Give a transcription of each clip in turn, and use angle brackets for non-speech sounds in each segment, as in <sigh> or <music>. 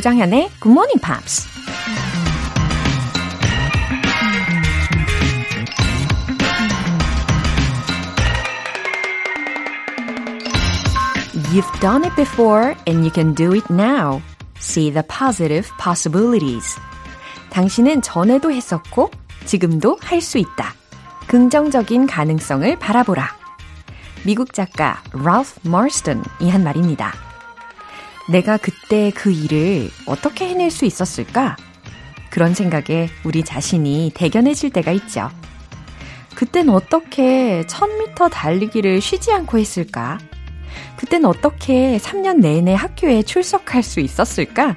조장현의 Good Morning Pops. You've done it before and you can do it now. See the positive possibilities. 당신은 전에도 했었고 지금도 할 수 있다. 긍정적인 가능성을 바라보라. 미국 작가 랄프 마스턴이 한 말입니다. 내가 그때 그 일을 어떻게 해낼 수 있었을까? 그런 생각에 우리 자신이 대견해질 때가 있죠. 그땐 어떻게 1000m 달리기를 쉬지 않고 했을까? 그땐 어떻게 3년 내내 학교에 출석할 수 있었을까?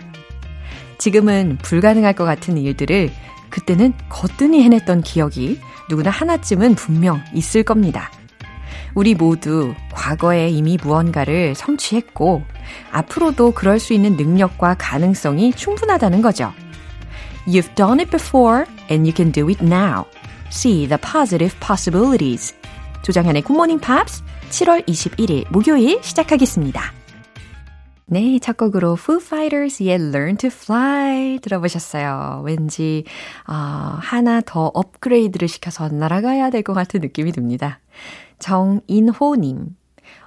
지금은 불가능할 것 같은 일들을 그때는 거뜬히 해냈던 기억이 누구나 하나쯤은 분명 있을 겁니다. 우리 모두 과거에 이미 무언가를 성취했고 앞으로도 그럴 수 있는 능력과 가능성이 충분하다는 거죠. You've done it before and you can do it now. See the positive possibilities. 조정현의 굿모닝 팝스 7월 21일 목요일 시작하겠습니다. 네, 첫 곡으로 Foo Fighters의 Learn to Fly 들어보셨어요. 왠지 어, 하나 더 업그레이드를 시켜서 날아가야 될 것 같은 느낌이 듭니다. 정인호님.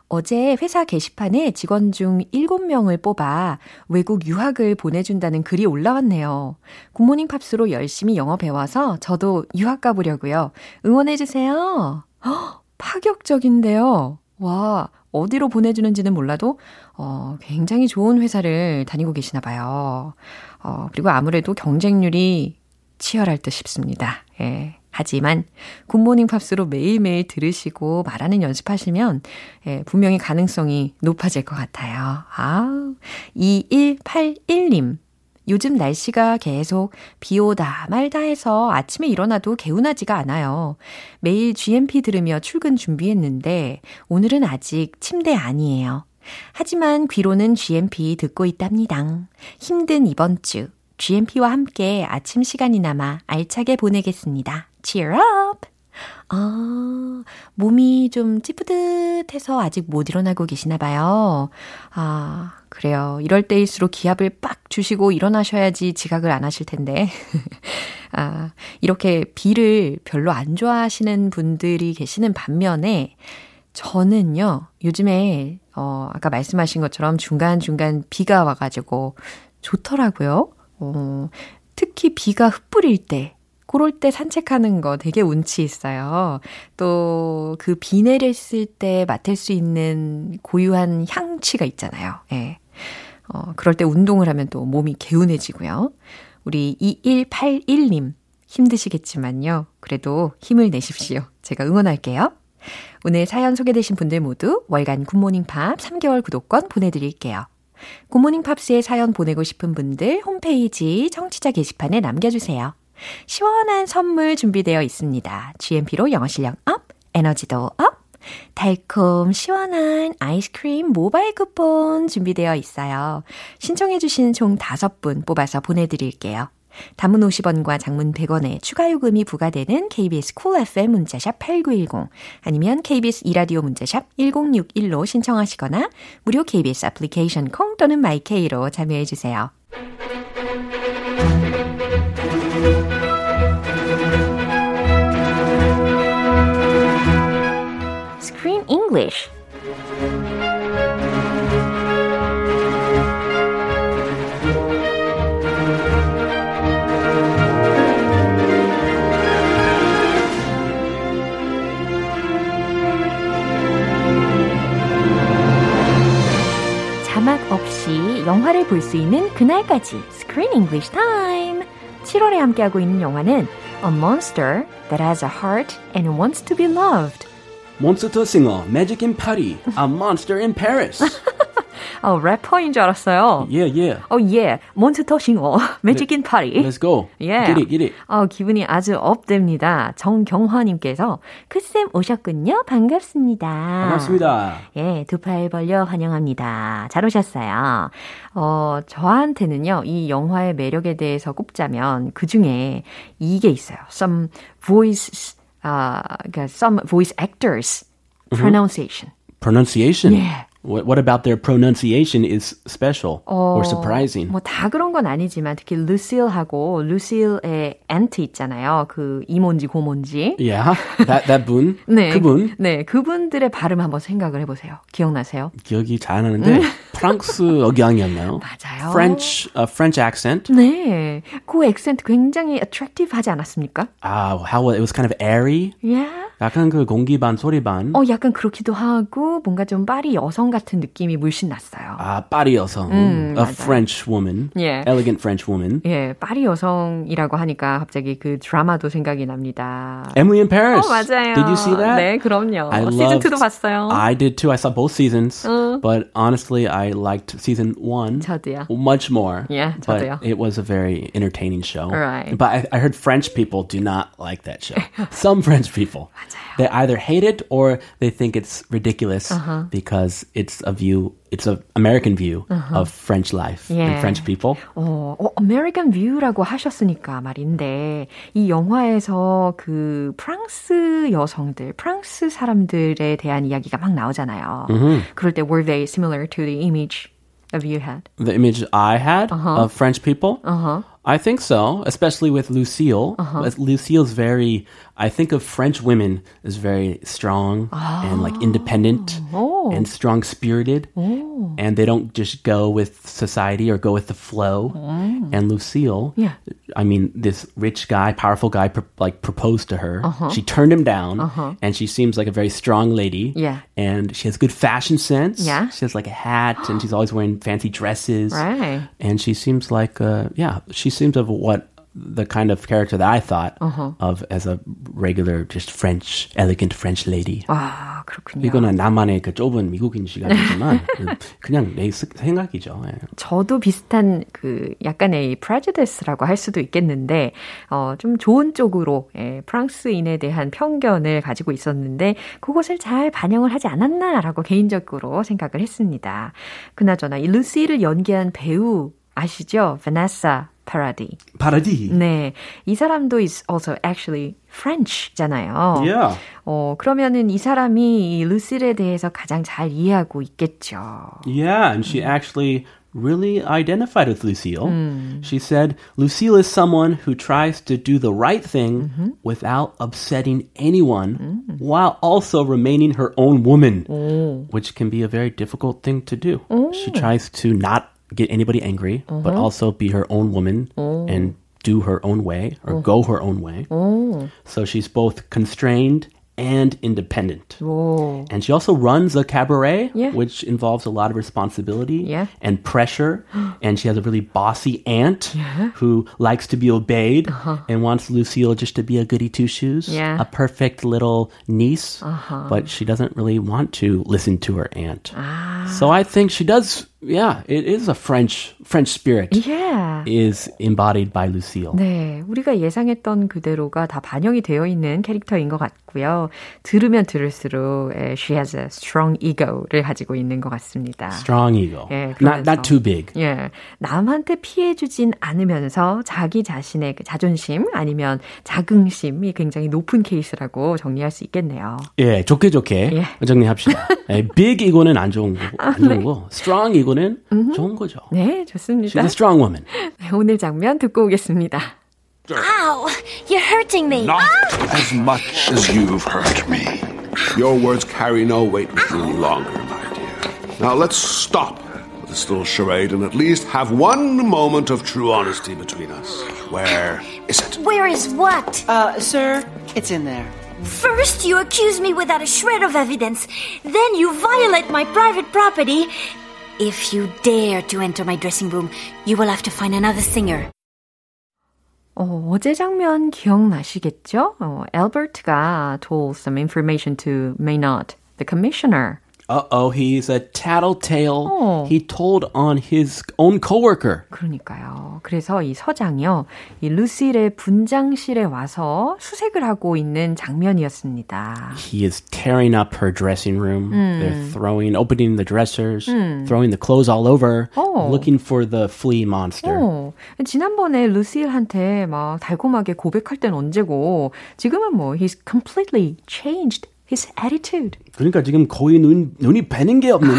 어제 회사 게시판에 직원 중 7명을 뽑아 외국 유학을 보내준다는 글이 올라왔네요. 굿모닝 팝스로 열심히 영어 배워서 저도 유학 가보려고요. 응원해주세요. 허, 파격적인데요. 와, 어디로 보내주는지는 몰라도, 어, 굉장히 좋은 회사를 다니고 계시나 봐요. 어, 그리고 아무래도 경쟁률이 치열할 듯 싶습니다. 예. 하지만 굿모닝 팝스로 매일매일 들으시고 말하는 연습하시면 예, 분명히 가능성이 높아질 것 같아요. 아, 2181님. 요즘 날씨가 계속 비 오다 말다 해서 아침에 일어나도 개운하지가 않아요. 매일 GMP 들으며 출근 준비했는데 오늘은 아직 침대 아니에요. 하지만 귀로는 GMP 듣고 있답니다. 힘든 이번 주 GMP와 함께 아침 시간이나마 알차게 보내겠습니다. Cheer up! 아, 몸이 좀 찌뿌듯해서 아직 못 일어나고 계시나 봐요. 아, 그래요. 이럴 때일수록 기합을 빡 주시고 일어나셔야지 지각을 안 하실 텐데. <laughs> 아, 이렇게 비를 별로 안 좋아하시는 분들이 계시는 반면에 저는요, 요즘에, 어, 아까 말씀하신 것처럼 중간중간 비가 와가지고 좋더라고요. 어, 특히 비가 흩뿌릴 때, 그럴 때 산책하는 거 되게 운치 있어요. 또 그 비 내렸을 때 맡을 수 있는 고유한 향취가 있잖아요. 예. 어, 그럴 때 운동을 하면 또 몸이 개운해지고요. 우리 2181님 힘드시겠지만요. 그래도 힘을 내십시오. 제가 응원할게요. 오늘 사연 소개되신 분들 모두 월간 굿모닝 팝 3개월 구독권 보내드릴게요. 굿모닝 팝스에 사연 보내고 싶은 분들 홈페이지 청취자 게시판에 남겨주세요. 시원한 선물 준비되어 있습니다. GMP로 영어 실력 up, 에너지도 up, 달콤 시원한 아이스크림 모바일 쿠폰 준비되어 있어요. 신청해주신 총 5분 뽑아서 보내드릴게요. 단문 50원과 장문 100원의 추가 요금이 부과되는 KBS cool FM 문자샵 8910 아니면 KBS 이라디오 문자샵 1061로 신청하시거나 무료 KBS 애플리케이션 콩 또는 마이케이로 참여해 주세요. English 자막 없이 영화를 볼 수 있는 그날까지 Screen English Time. 7월에 함께하고 있는 영화는 A Monster That Has a Heart and Wants to Be Loved. 몬스터 싱어 Magic in Paris, A Monster in Paris. <laughs> 어, 래퍼인 줄 알았어요. Yeah, yeah. 어, 예. 몬스터 싱어 <laughs> 파리. Let's go. 예. Get it, get it. 어, 기분이 아주 업됩니다. 정경화님께서 크쌤 오셨군요. 반갑습니다. 반갑습니다. 예, 두 팔 벌려 환영합니다. 잘 오셨어요. 어, 저한테는요, 이 영화의 매력에 대해서 꼽자면 그 중에 이게 있어요. Some voice, 아, uh, 그러니까 some voice actors pronunciation. Pronunciation. 예. What, what about their pronunciation is special or surprising? 뭐 다 그런 건 아니지만 특히 루실하고 루실의 앤트 있잖아요. 그 이모인지 고모인지. Yeah, that that 분, <laughs> 네, 그분 네, 그분들의 발음 한번 생각을 해보세요. 기억나세요? 기억이 잘 안 나는데 프랑스 억양이었나요? <laughs> 맞아요. French, uh, French accent. 네, 그 액센트 굉장히 attractive하지 않았습니까? Ah, how it was kind of airy. Yeah. 약간 그 공기 반 소리 반. 어, 약간 그렇기도 하고 뭔가 좀 파리 여성 같은 느낌이 물씬 났어요. 아, 파리 여성. 음, a 맞아요. French woman. 예. Elegant French woman. 예, 파리 여성이라고 하니까 갑자기 그 드라마도 생각이 납니다. Emily in Paris. 어, 맞아요. Did you see that? 네, 그럼요. I 시즌 loved- 2도 봤어요. I did too. I saw both seasons. 어. But honestly, I liked season one 저도요. much more. Yeah, but 저도요. it was a very entertaining show. Right. But I, I heard French people do not like that show. <laughs> Some French people. They either hate it or they think it's ridiculous Uh-huh. because it's a view, it's an American view of French life Yeah. and French people. 어, 어, 아메리칸 뷰라고 하셨으니까 말인데 이 영화에서 그 프랑스 여성들, 프랑스 사람들에 대한 이야기가 막 나오잖아요. 그럴 때 were they similar to the image of you had? The image I had of French people. I think so, especially with Lucille. As Lucille's very, I think of French women as very strong and like independent oh. and strong spirited. Oh. And they don't just go with society or go with the flow. Mm. And Lucille, Yeah. I mean, this rich guy, powerful guy, pro- like proposed to her. Uh-huh. She turned him down, uh-huh. and she seems like a very strong lady. Yeah. And she has good fashion sense. Yeah. She has like a hat, and she's always wearing fancy dresses. Right. And she seems like, uh, yeah, she seems of what the kind of character that I thought Uh-huh. of as a regular, just French, elegant French lady. 아, 그렇군요. 이거는 나만의 그 좁은 미국인 시각이지만 <laughs> 그냥 내 스- 생각이죠. 예. 저도 비슷한 그 약간의 prejudice라고 할 수도 있겠는데 어, 좀 좋은 쪽으로 예, 프랑스인에 대한 편견을 가지고 있었는데 그것을 잘 반영을 하지 않았나라고 개인적으로 생각을 했습니다. 그나저나 이 루시를 연기한 배우 아시죠? 베네사 파라디. 파라디. 네, 이 사람도 is also actually French잖아요. Yeah. 어, 그러면은 이 사람이 이 루실에 대해서 가장 잘 이해하고 있겠죠. Yeah, and she actually really identified with Lucille. She said, Lucille is someone who tries to do the right thing without upsetting anyone while also remaining her own woman, which can be a very difficult thing to do. She tries to not get anybody angry, but also be her own woman and do her own way or go her own way. So she's both constrained and independent. 오. And she also runs a cabaret, Yeah. which involves a lot of responsibility Yeah. and pressure. <gasps> and she has a really bossy aunt who likes to be obeyed and wants Lucille just to be a goody two shoes, Uh-huh. Yeah. Uh-huh. a perfect little niece. But she doesn't really want to listen to her aunt. Ah. So I think she does. Yeah, it is a French French spirit Yeah. is embodied by Lucille. 네, 우리가 예상했던 그대로가 다 반영이 되어 있는 캐릭터인 것 같고요. 들으면 들을수록 에, she has a strong ego를 가지고 있는 것 같습니다. Strong ego, 예, not not too big. 예, 남한테 피해 주진 않으면서 자기 자신의 그 자존심 아니면 자긍심이 굉장히 높은 케이스라고 정리할 수 있겠네요. 예, 좋게 좋게 예. 정리합시다. 예, big 이거는 안 좋은 거고, 안 좋은 거. <laughs> strong 이거는 좋은 거죠. 네, 좋습니다. She's a strong woman. 네, 오늘 장면 듣고 오겠습니다. Ow! You're hurting me. Not as much as you've hurt me. Your words carry no weight with me any longer, my dear. Now let's stop with this little charade and at least have one moment of true honesty between us. Where is it? Where is what? Uh, sir, it's in there. First, you accuse me without a shred of evidence. Then, you violate my private property. If you dare to enter my dressing room, you will have to find another singer. 어, 어제 장면 기억나시겠죠? 어, 엘버트가 told some information to Maynard, the commissioner. Uh oh, he's a tattletale. Oh. He told on his own coworker. 그러니까요. 그래서 이 서장이요, 이 루실의 분장실에 와서 수색을 하고 있는 장면이었습니다. He is tearing up her dressing room. They're throwing, opening the dressers, throwing the clothes all over, Oh. looking for the flea monster. 어, 지난번에 루실한테 막 달콤하게 고백할 땐 언제고, 지금은 뭐, he's completely changed his attitude. 그러니까 지금 거의 눈, 눈이 배는 게 없는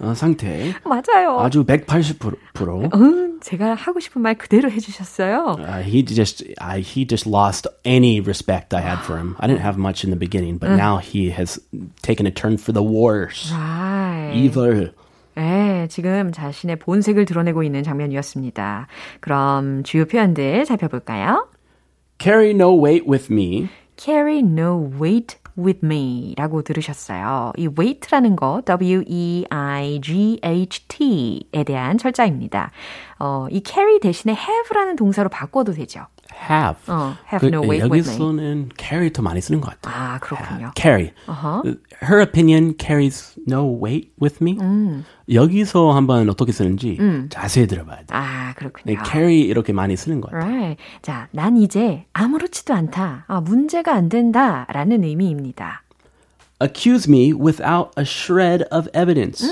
어, 상태. 맞아요. 아주 180%. 음, 제가 하고 싶은 말 그대로 해주셨어요. Uh, he just uh, he just lost any respect I had for him. I didn't have much in the beginning, but now he has taken a turn for the worse. Right. Evil. 네, 지금 자신의 본색을 드러내고 있는 장면이었습니다. 그럼 주요 표현들 살펴볼까요? Carry no weight with me. carry no weight with me 라고 들으셨어요. 이 weight라는 거 W-E-I-G-H-T에 대한 철자입니다. 어, 이 carry 대신에 have라는 동사로 바꿔도 되죠. Have. 어, have no weight with me. 여기서는 carry 더 많이 쓰는 것 같아요. 아, 그렇군요. carry. Her opinion carries no weight with me. 여기서 한번 어떻게 쓰는지 자세히 들어봐야 돼. 아, 네, 그렇군요. carry 이렇게 많이 쓰는 것 같아요. Right. 자, 난 이제 아무렇지도 않다. 아, 문제가 안 된다. 라는 의미입니다. Accuse me without a shred of evidence.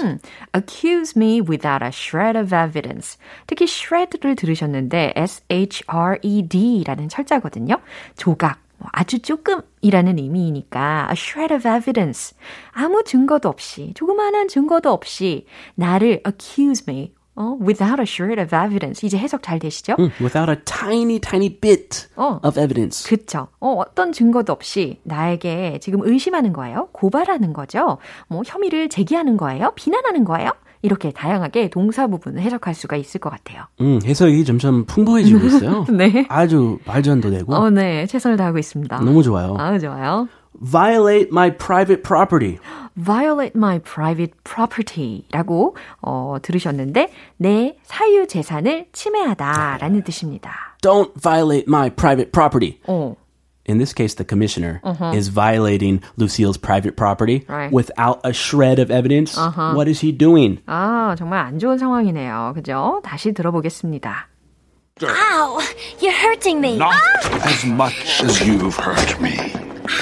accuse me without a shred of evidence. 특히 shred를 들으셨는데 S-H-R-E-D라는 철자거든요. 조각. 뭐 아주 조금이라는 의미이니까 a shred of evidence. 아무 증거도 없이, 조그마한 증거도 없이 나를 accuse me 어, without a shred of evidence. 이제 해석 잘 되시죠? Without a tiny, tiny bit 어. of evidence. 그쵸. 어, 어떤 증거도 없이 나에게 지금 의심하는 거예요? 고발하는 거죠? 뭐, 혐의를 제기하는 거예요? 비난하는 거예요? 이렇게 다양하게 동사 부분을 해석할 수가 있을 것 같아요. 음, 해석이 점점 풍부해지고 있어요. <laughs> 네. 아주 발전도 되고 어, 네. 최선을 다하고 있습니다. 너무 좋아요. 아, 좋아요. Violate my private property. violate my private property 라고, 어, 들으셨는데, 내 사유 재산을 침해하다 라는 뜻입니다. Don't violate my private property. 어, In this case, the commissioner is violating Lucille's private property Right. without a shred of evidence. What is he doing? 아, 정말 안 좋은 상황이네요. 그죠? 다시 들어보겠습니다. Ow! You're hurting me. Not as much as you've hurt me.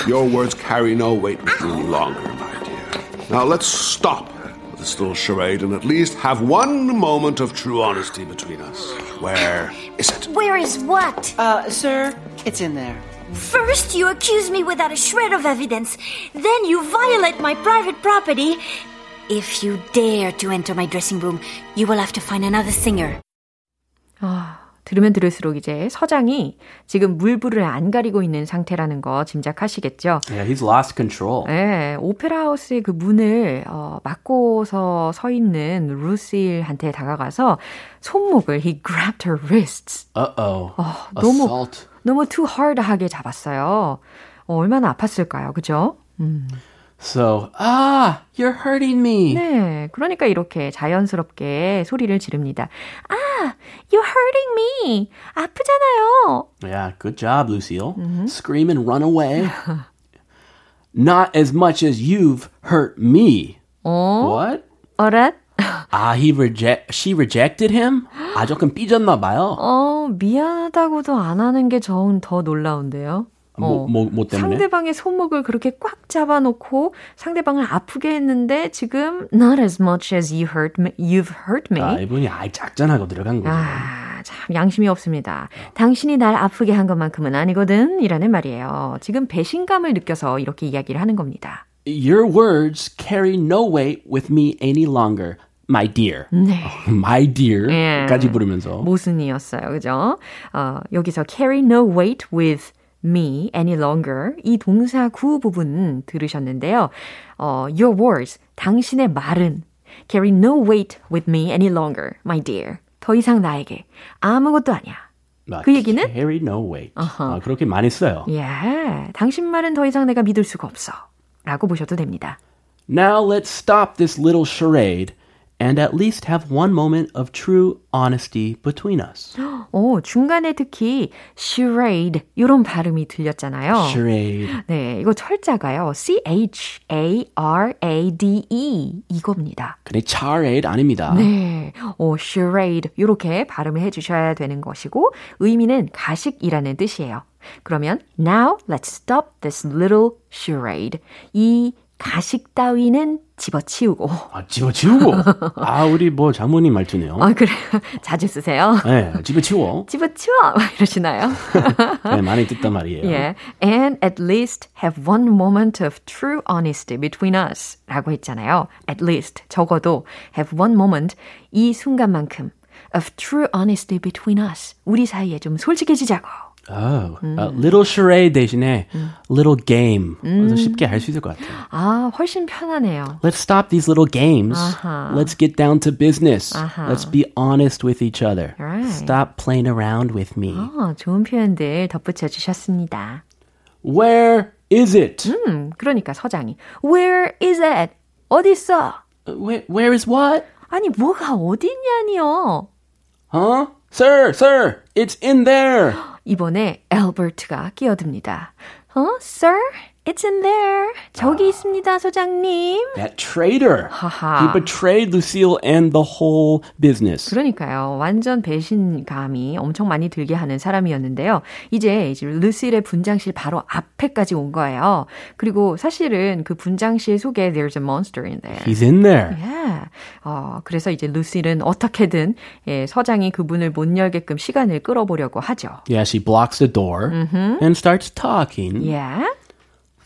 Your words carry no weight with me any longer, my dear. Now let's stop this little charade and at least have one moment of true honesty between us. Where is it? Where is what? Uh, sir, it's in there. First, you accuse me without a shred of evidence. Then, you violate my private property. If you dare to enter my dressing room, you will have to find another singer. 아, 들으면 들을수록 이제 서장이 지금 물불을 안 가리고 있는 상태라는 거 짐작하시겠죠? Yeah, he's lost control. 네, 오페라 하우스의 그 문을 어, 막고서 서 있는 루실한테 다가가서 손목을 he grabbed her wrists. Uh-oh. 너무 Assault. 너무 too hard하게 잡았어요. 어, 얼마나 아팠을까요, 그죠? So, ah, you're hurting me. 네, 그러니까 이렇게 자연스럽게 소리를 지릅니다. 아, you're hurting me. 아프잖아요. Yeah, good job, Lucille. Scream and run away. Not as much as you've hurt me. What? 어랏? Ah, he reject. She rejected him. 아 조금 삐졌나 봐요. 어, 미안하다고도 안 하는 게 전 더 놀라운데요. 뭐, 뭐, 뭐 때문에? 상대방의 손목을 그렇게 꽉 잡아놓고 상대방을 아프게 했는데 지금 not as much as you hurt me, you've hurt me. 아, 이분이 아이 작전하고 들어간 거죠. 아, 참 양심이 없습니다. 당신이 날 아프게 한 것만큼은 아니거든 이라는 말이에요. 지금 배신감을 느껴서 이렇게 이야기를 하는 겁니다. Your words carry no weight with me any longer, my dear. 네. <laughs> my 예. dear까지 부르면서. 모순이었어요. 그죠? 어, 여기서 carry no weight with me any longer 이 동사 구 부분 들으셨는데요. 어, your words, 당신의 말은 carry no weight with me any longer, my dear. 더 이상 나에게 아무것도 아니야. 아, 그 얘기는? carry no weight. 아, 그렇게 많이 써요. 예, 당신 말은 더 이상 내가 믿을 수가 없어. 라고 보셔도 됩니다. Now let's stop this little charade and at least have one moment of true honesty between us. <gasps> 오, 중간에 특히 charade 이런 발음이 들렸잖아요. Charade. 네, 이거 철자가요. C-H-A-R-A-D-E 이겁니다. 근데 charade 아닙니다. 네, 어, charade 이렇게 발음을 해주셔야 되는 것이고 의미는 가식이라는 뜻이에요. 그러면 now let's stop this little charade. 이 가식 따위는 집어치우고. 아, 집어치우고. 아, 우리 뭐 장모님 말투네요. 아, 그래요? 자주 쓰세요? 네, 집어치워. 집어치워! 이러시나요? 네, 많이 듣단 말이에요. 예. And at least have one moment of true honesty between us. 라고 했잖아요. At least. 적어도 have one moment. 이 순간만큼 of true honesty between us. 우리 사이에 좀 솔직해지자고. Oh, uh, little charade 대신에 little game. 그래서 쉽게 할 수 있을 것 같아요. 아, 훨씬 편하네요. Let's stop these little games. 아하. Let's get down to business. 아하. Let's be honest with each other. Right. Stop playing around with me. 어, 좋은 표현들 덧붙여 주셨습니다. Where is it? 음, 그러니까 서장이 Where is it? 어디 있어? Where, where is what? 아니, 뭐가 어디 있냐니요. Huh? Sir, sir, it's in there. 이번에 엘버트가 끼어듭니다. 어, sir? It's in there. 저기 있습니다, 소장님. That traitor. 하하. He betrayed Lucille and the whole business. 그러니까요. 완전 배신감이 엄청 많이 들게 하는 사람이었는데요. 이제 이제 루실의 분장실 바로 앞에까지 온 거예요. 그리고 사실은 그 분장실 속에 there's a monster in there. He's in there. 예. 어, 그래서 이제 루실은 어떻게든 예, 서장이 그분을 못 열게끔 시간을 끌어보려고 하죠. Yeah, she blocks the door and starts talking. 예.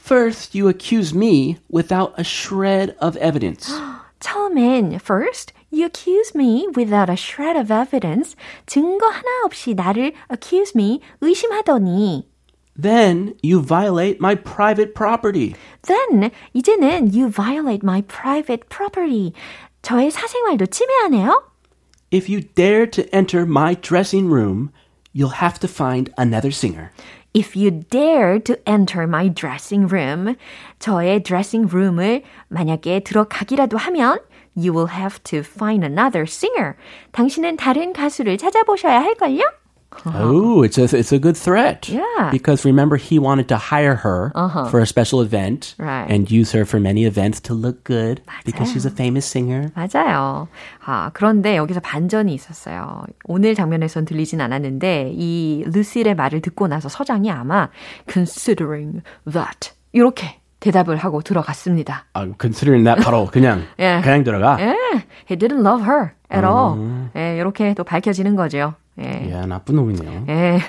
First, you accuse me without a shred of evidence. <gasps> 처음엔 first you accuse me without a shred of evidence 증거 하나 없이 나를 accuse me 의심하더니 then, you violate my private property. then 이제는 you violate my private property 저의 사생활도 침해하네요. If you dare to enter my dressing room, you'll have to find another singer. If you dare to enter my dressing room, 저의 dressing room을 만약에 들어가기라도 하면 you will have to find another singer. 당신은 다른 가수를 찾아보셔야 할걸요? Oh, it's a it's a good threat. Yeah. Because remember, he wanted to hire her for a special event Right. and use her for many events to look good because she's a famous singer. 맞아요. 아, 그런데 여기서 반전이 있었어요. 오늘 장면에선 들리진 않았는데 이 루실의 말을 듣고 나서 서장이 아마 considering that 이렇게 대답을 하고 들어갔습니다. Uh, considering that 바로 그냥 예. 그냥 들어가. 예, he didn't love her at all. 예, 이렇게 또 밝혀지는 거죠. 예. 야 나쁜 놈이네요. 예.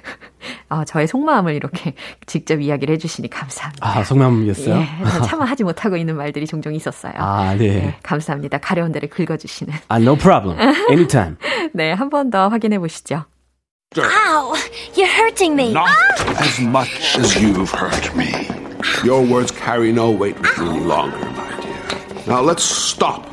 아, 저의 속마음을 이렇게 직접 이야기를 해주시니 감사합니다. 아 속마음이었어요. 예, 차마 하지 못하고 있는 말들이 종종 있었어요. 아 네. 예, 감사합니다. 가려운 데를 긁어주시는. 아 no problem. Anytime. 네, 한 번 더 확인해 보시죠. Ow! You're hurting me. Not as much as you've hurt me. Your words carry no weight with any longer, my dear. Now let's stop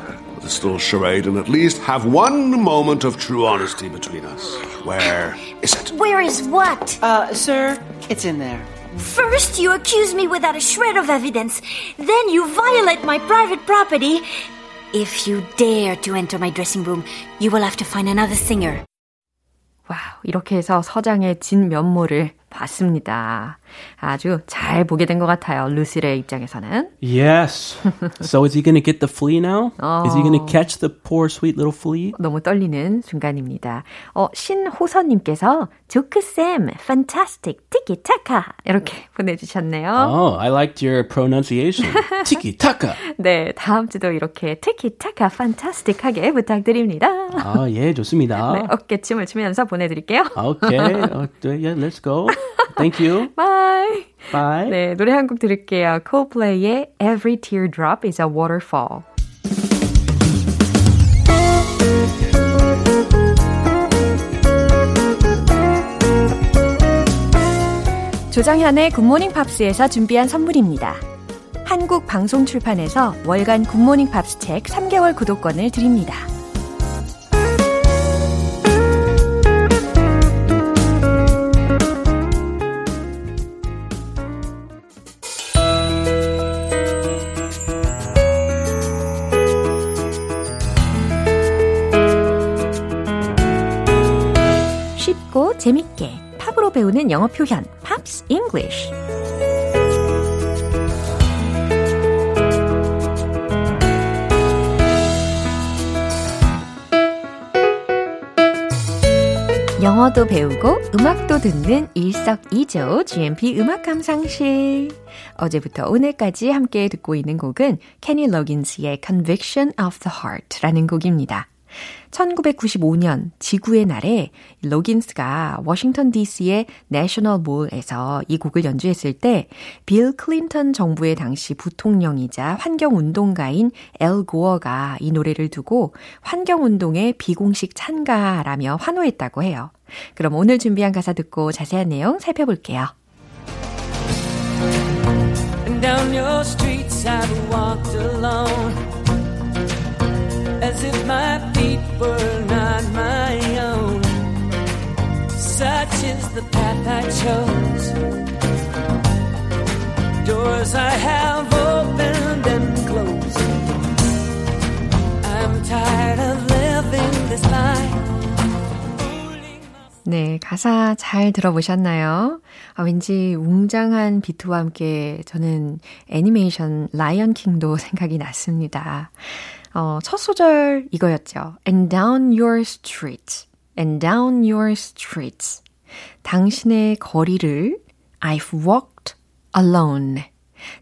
this little charade and at least have one moment of true honesty between us. Where is it? Where is what? Uh, sir, it's in there. First, you accuse me without a shred of evidence. Then, you violate my private property. If you dare to enter my dressing room, you will have to find another singer. 와우, 이렇게 해서 서장의 진 면모를 봤습니다. 아주 잘 보게 된 것 같아요. 루실의 입장에서는. Yes. so is he going to get the flea now? Is he going to catch the poor sweet little flea? 너무 떨리는 순간입니다. 어, 신호선님께서 조크쌤, fantastic, 티키타카 이렇게 보내주셨네요. Oh, I liked your pronunciation. Tiki taka. 네, 다음 주도 이렇게 티키타카, fantastic하게 부탁드립니다. 아, 예, 좋습니다. 네, 어깨춤을 추면서 보내드릴게요. Okay. Uh, yeah, let's go. Thank you. <laughs> Bye. Bye. 네, 노래 한 곡 들을게요. Coldplay의 Every Teardrop is a Waterfall. 조정현의 굿모닝 팝스에서 준비한 선물입니다. 한국 방송 출판에서 월간 굿모닝 팝스 책 3개월 구독권을 드립니다. 배우는 영어 표현 Pops English 영어도 배우고 음악도 듣는 일석이조 GMP 음악 감상실. 어제부터 오늘까지 함께 듣고 있는 곡은 케니 로긴스의 Conviction of the Heart라는 곡입니다. 1995년 지구의 날에 로긴스가 워싱턴 DC의 내셔널 몰에서 이 곡을 연주했을 때 빌 클린턴 정부의 당시 부통령이자 환경운동가인 앨 고어가 이 노래를 두고 환경운동의 비공식 찬가라며 환호했다고 해요. 그럼 오늘 준비한 가사 듣고 자세한 내용 살펴볼게요. Down your streets I've walked alone as if my feet were not my own. Such is the path I chose. Doors I have opened and closed. I'm tired of living this life. 네, 가사 잘 들어보셨나요? 아, 왠지 웅장한 비트와 함께 저는 애니메이션 라이언 킹도 생각이 났습니다. 어, 첫 소절 이거였죠. And down your streets. And down your streets. 당신의 거리를 I've walked alone.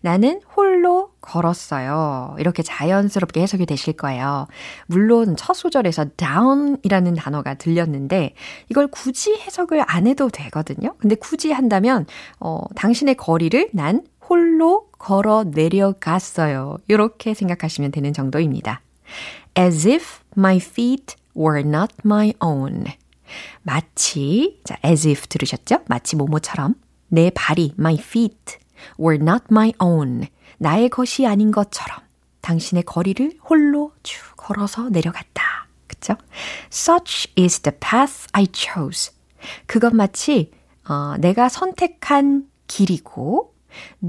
나는 홀로 걸었어요. 이렇게 자연스럽게 해석이 되실 거예요. 물론 첫 소절에서 down이라는 단어가 들렸는데 이걸 굳이 해석을 안 해도 되거든요. 근데 굳이 한다면 어, 당신의 거리를 난 홀로 걸어 내려갔어요. 이렇게 생각하시면 되는 정도입니다. As if my feet were not my own. 마치, 자, as if 들으셨죠? 마치 뭐뭐처럼. 내 발이, my feet, were not my own. 나의 것이 아닌 것처럼. 당신의 거리를 홀로 쭉 걸어서 내려갔다. 그쵸? Such is the path I chose. 그것 마치, 어, 내가 선택한 길이고,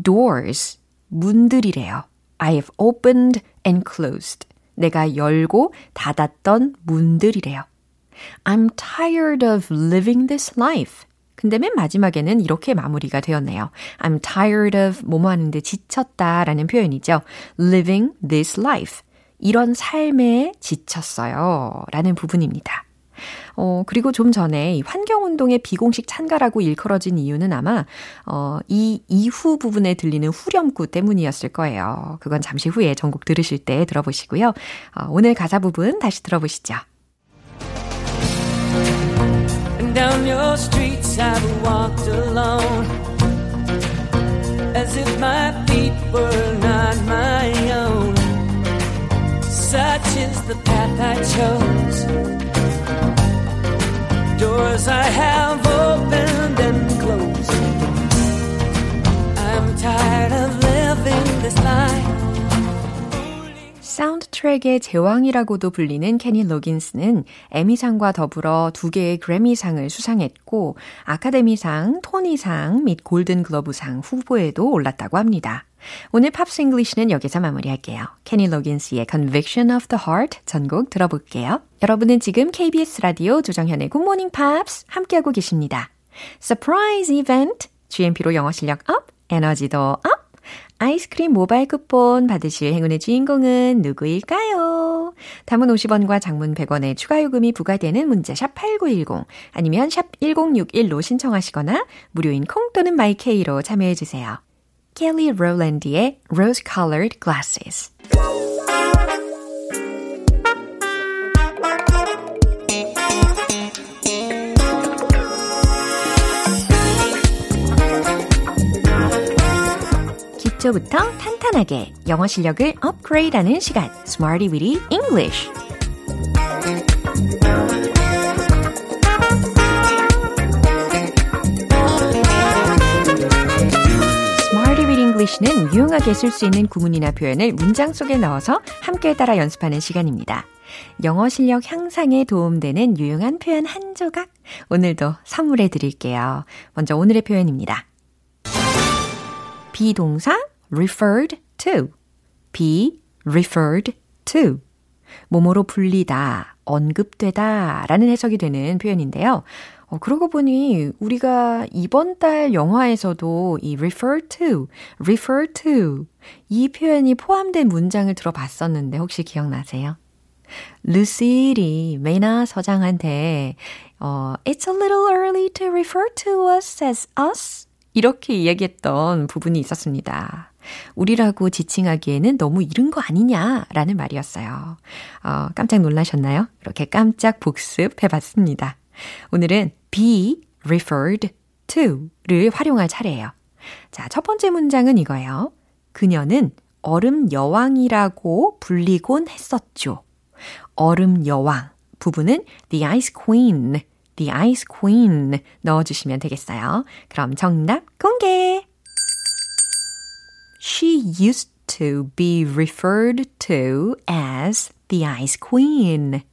doors, 문들이래요. I have opened and closed. 내가 열고 닫았던 문들이래요. I'm tired of living this life. 근데 맨 마지막에는 이렇게 마무리가 되었네요. I'm tired of 뭐뭐 하는데 지쳤다 라는 표현이죠. living this life. 이런 삶에 지쳤어요. 라는 부분입니다. 어, 그리고 좀 전에 이 환경운동의 비공식 찬가라고 일컬어진 이유는 아마, 어, 이 이후 부분에 들리는 후렴구 때문이었을 거예요. 그건 잠시 후에 전곡 들으실 때 들어보시고요. 어, 오늘 가사 부분 다시 들어보시죠. Down your streets I've walked alone As if my feet were not my own Such is the path I chose doors I have opened and closed. I'm tired of living this life. 사운드 트랙의 제왕이라고도 불리는 케니 로긴스는 에미상과 더불어 두 개의 그래미상을 수상했고 아카데미상, 토니상 및 골든 글러브상 후보에도 올랐다고 합니다. 오늘 Pops English는 여기서 마무리할게요. 케니 로긴스의 Conviction of the Heart 전곡 들어볼게요. 여러분은 지금 KBS 라디오 조정현의 Good Morning Pops 함께하고 계십니다. Surprise Event, GMP로 영어 실력 up, 에너지도 up! 아이스크림 모바일 쿠폰 받으실 행운의 주인공은 누구일까요? 단문 50원과 장문 100원의 추가 요금이 부과되는 문자 샵 8910 아니면 샵 1061로 신청하시거나 무료인 콩 또는 마이케이로 참여해 주세요. 켈리 롤랜드의 Rose Colored Glasses. 기초부터 탄탄하게 영어 실력을 업그레이드하는 시간, Smarty Weedy English. English는 유용하게 쓸 수 있는 구문이나 표현을 문장 속에 넣어서 함께 따라 연습하는 시간입니다. 영어 실력 향상에 도움되는 유용한 표현 한 조각 오늘도 선물해 드릴게요. 먼저 오늘의 표현입니다. be동사 referred to, be referred to. 뭐뭐로 불리다, 언급되다 라는 해석이 되는 표현인데요. 어, 그러고 보니 우리가 이번 달 영화에서도 이 refer to, refer to 이 표현이 포함된 문장을 들어봤었는데 혹시 기억나세요? 루실이 메나 서장한테 어, It's a little early to refer to us as us. 이렇게 이야기했던 부분이 있었습니다. 우리라고 지칭하기에는 너무 이른 거 아니냐라는 말이었어요. 어, 깜짝 놀라셨나요? 이렇게 깜짝 복습해 봤습니다. 오늘은 be referred to를 활용할 차례예요. 자, 첫 번째 문장은 이거예요. 그녀는 얼음 여왕이라고 불리곤 했었죠. 얼음 여왕 부분은 the ice queen, the ice queen 넣어주시면 되겠어요. 그럼 정답 공개! She used to be referred to as the ice queen.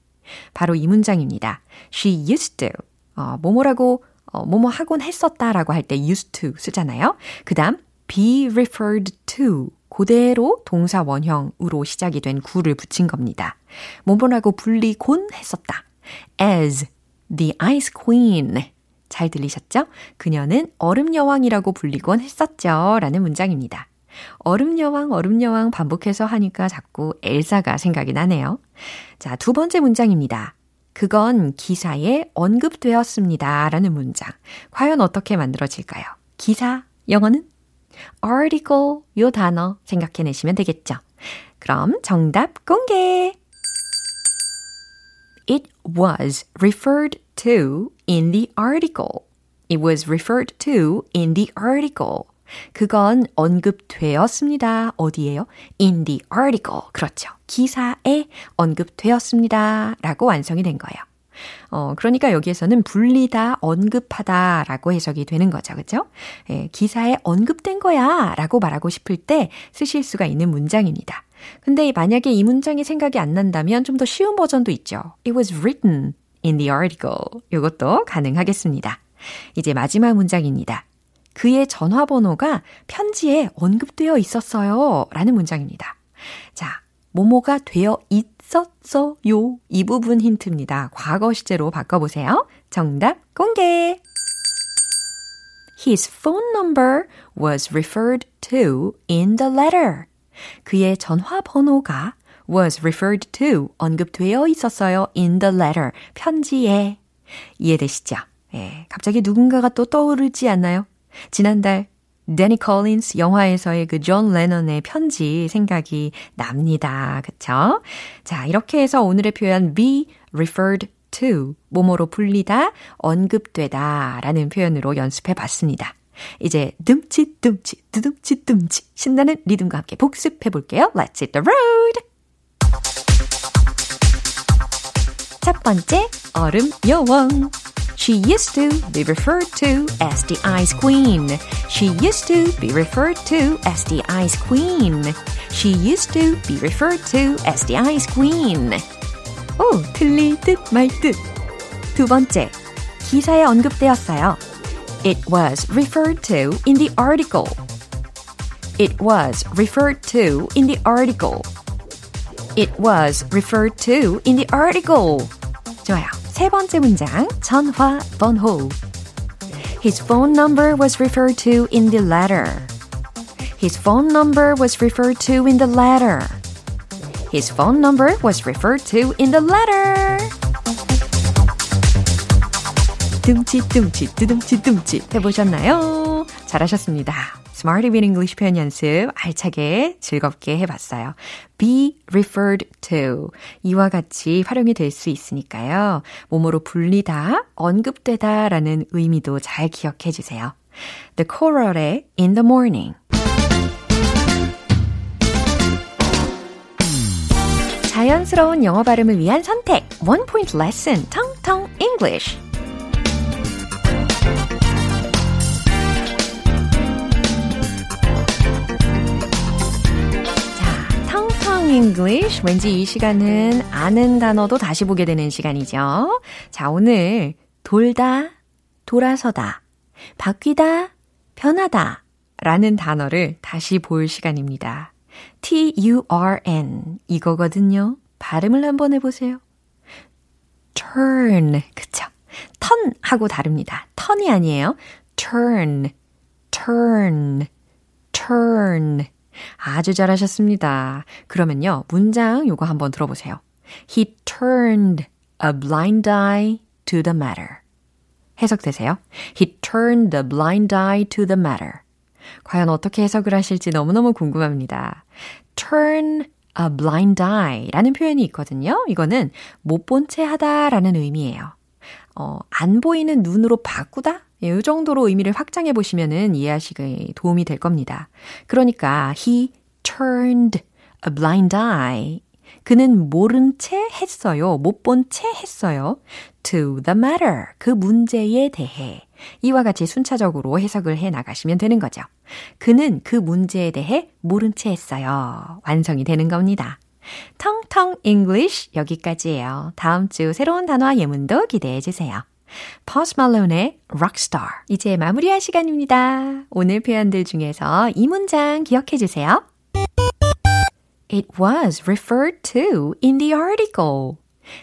바로 이 문장입니다. She used to. 어, 뭐뭐라고, 어, 뭐뭐 하곤 했었다라고 할 때 used to 쓰잖아요. 그 다음, be referred to. 그대로 동사 원형으로 시작이 된 구를 붙인 겁니다. 뭐뭐라고 불리곤 했었다. as the ice queen. 잘 들리셨죠? 그녀는 얼음 여왕이라고 불리곤 했었죠. 라는 문장입니다. 얼음 여왕, 얼음 여왕 반복해서 하니까 자꾸 엘사가 생각이 나네요. 자, 두 번째 문장입니다. 그건 기사에 언급되었습니다. 라는 문장. 과연 어떻게 만들어질까요? 기사, 영어는? article, 요 단어 생각해내시면 되겠죠. 그럼 정답 공개! It was referred to in the article. It was referred to in the article. 그건 언급되었습니다. 어디에요? In the article. 그렇죠. 기사에 언급되었습니다. 라고 완성이 된 거예요. 어, 그러니까 여기에서는 불리다, 언급하다 라고 해석이 되는 거죠. 그죠? 예, 기사에 언급된 거야 라고 말하고 싶을 때 쓰실 수가 있는 문장입니다. 근데 만약에 이 문장이 생각이 안 난다면 좀 더 쉬운 버전도 있죠. It was written in the article. 이것도 가능하겠습니다. 이제 마지막 문장입니다. 그의 전화번호가 편지에 언급되어 있었어요. 라는 문장입니다. 자, 뭐뭐가 되어 있었어요. 이 부분 힌트입니다. 과거 시제로 바꿔보세요. 정답 공개! His phone number was referred to in the letter. 그의 전화번호가 was referred to 언급되어 있었어요. in the letter. 편지에. 이해되시죠? 예, 갑자기 누군가가 또 떠오르지 않나요? 지난달 대니 콜린스 영화에서의 그 존 레넌의 편지 생각이 납니다. 그쵸? 자, 이렇게 해서 오늘의 표현 be referred to 뭐뭐로 불리다, 언급되다 라는 표현으로 연습해 봤습니다. 이제 듬칫듬칫 두둠칫둠칫 신나는 리듬과 함께 복습해 볼게요. Let's hit the road! 첫 번째, 얼음 여왕. She used to be referred to as the ice queen. She used to be referred to as the ice queen. She used to be referred to as the ice queen. 오, 틀릴 듯 말 듯. 두 번째, 기사에 언급되었어요. It was referred to in the article. It was referred to in the article. It was referred to in the article. 좋아요. 세 번째 문장, 전화 번호. His phone number was referred to in the letter. His phone number was referred to in the letter. His phone number was referred to in the letter. dum칫dum칫, 두둠칫dum칫 해보셨나요? 잘하셨습니다. Smarty Bean English 표현 연습 알차게 즐겁게 해봤어요. be referred to 이와 같이 활용이 될 수 있으니까요. 몸으로 불리다, 언급되다 라는 의미도 잘 기억해 주세요. The Coral의 In the Morning 자연스러운 영어 발음을 위한 선택 One Point Lesson 텅텅 English English. 왠지 이 시간은 아는 단어도 다시 보게 되는 시간이죠. 자, 오늘 돌다, 돌아서다, 바뀌다, 변하다 라는 단어를 다시 볼 시간입니다. T-U-R-N 이거거든요. 발음을 한번 해보세요. turn 그쵸? 턴 하고 다릅니다. 턴이 아니에요. turn, turn, turn 아주 잘하셨습니다. 그러면요, 문장 요거 한번 들어보세요. He turned a blind eye to the matter. 해석되세요? He turned a blind eye to the matter. 과연 어떻게 해석을 하실지 너무너무 궁금합니다. turn a blind eye 라는 표현이 있거든요. 이거는 못 본 채 하다 라는 의미예요. 어, 안 보이는 눈으로 바꾸다? 예, 이 정도로 의미를 확장해 보시면은 이해하시기 도움이 될 겁니다. 그러니까 he turned a blind eye. 그는 모른 채 했어요. 못 본 채 했어요. to the matter. 그 문제에 대해. 이와 같이 순차적으로 해석을 해 나가시면 되는 거죠. 그는 그 문제에 대해 모른 채 했어요. 완성이 되는 겁니다. 텅텅 English 여기까지예요. 다음 주 새로운 단어와 예문도 기대해 주세요. Post Malone의 Rockstar. 이제 마무리할 시간입니다. 오늘 표현들 중에서 이 문장 기억해 주세요. It was referred to in the article.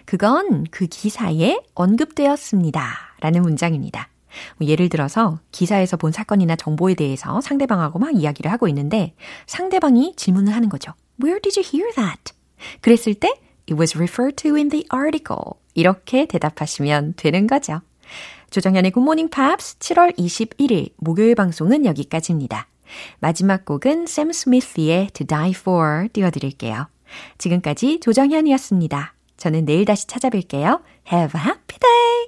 그건 그 기사에 언급되었습니다. 라는 문장입니다. 뭐 예를 들어서 기사에서 본 사건이나 정보에 대해서 상대방하고 막 이야기를 하고 있는데 상대방이 질문을 하는 거죠. Where did you hear that? 그랬을 때 It was referred to in the article. 이렇게 대답하시면 되는 거죠. 조정현의 굿모닝 팝스 7월 21일 목요일 방송은 여기까지입니다. 마지막 곡은 샘 스미스의 To Die For 띄워드릴게요. 지금까지 조정현이었습니다. 저는 내일 다시 찾아뵐게요. Have a happy day!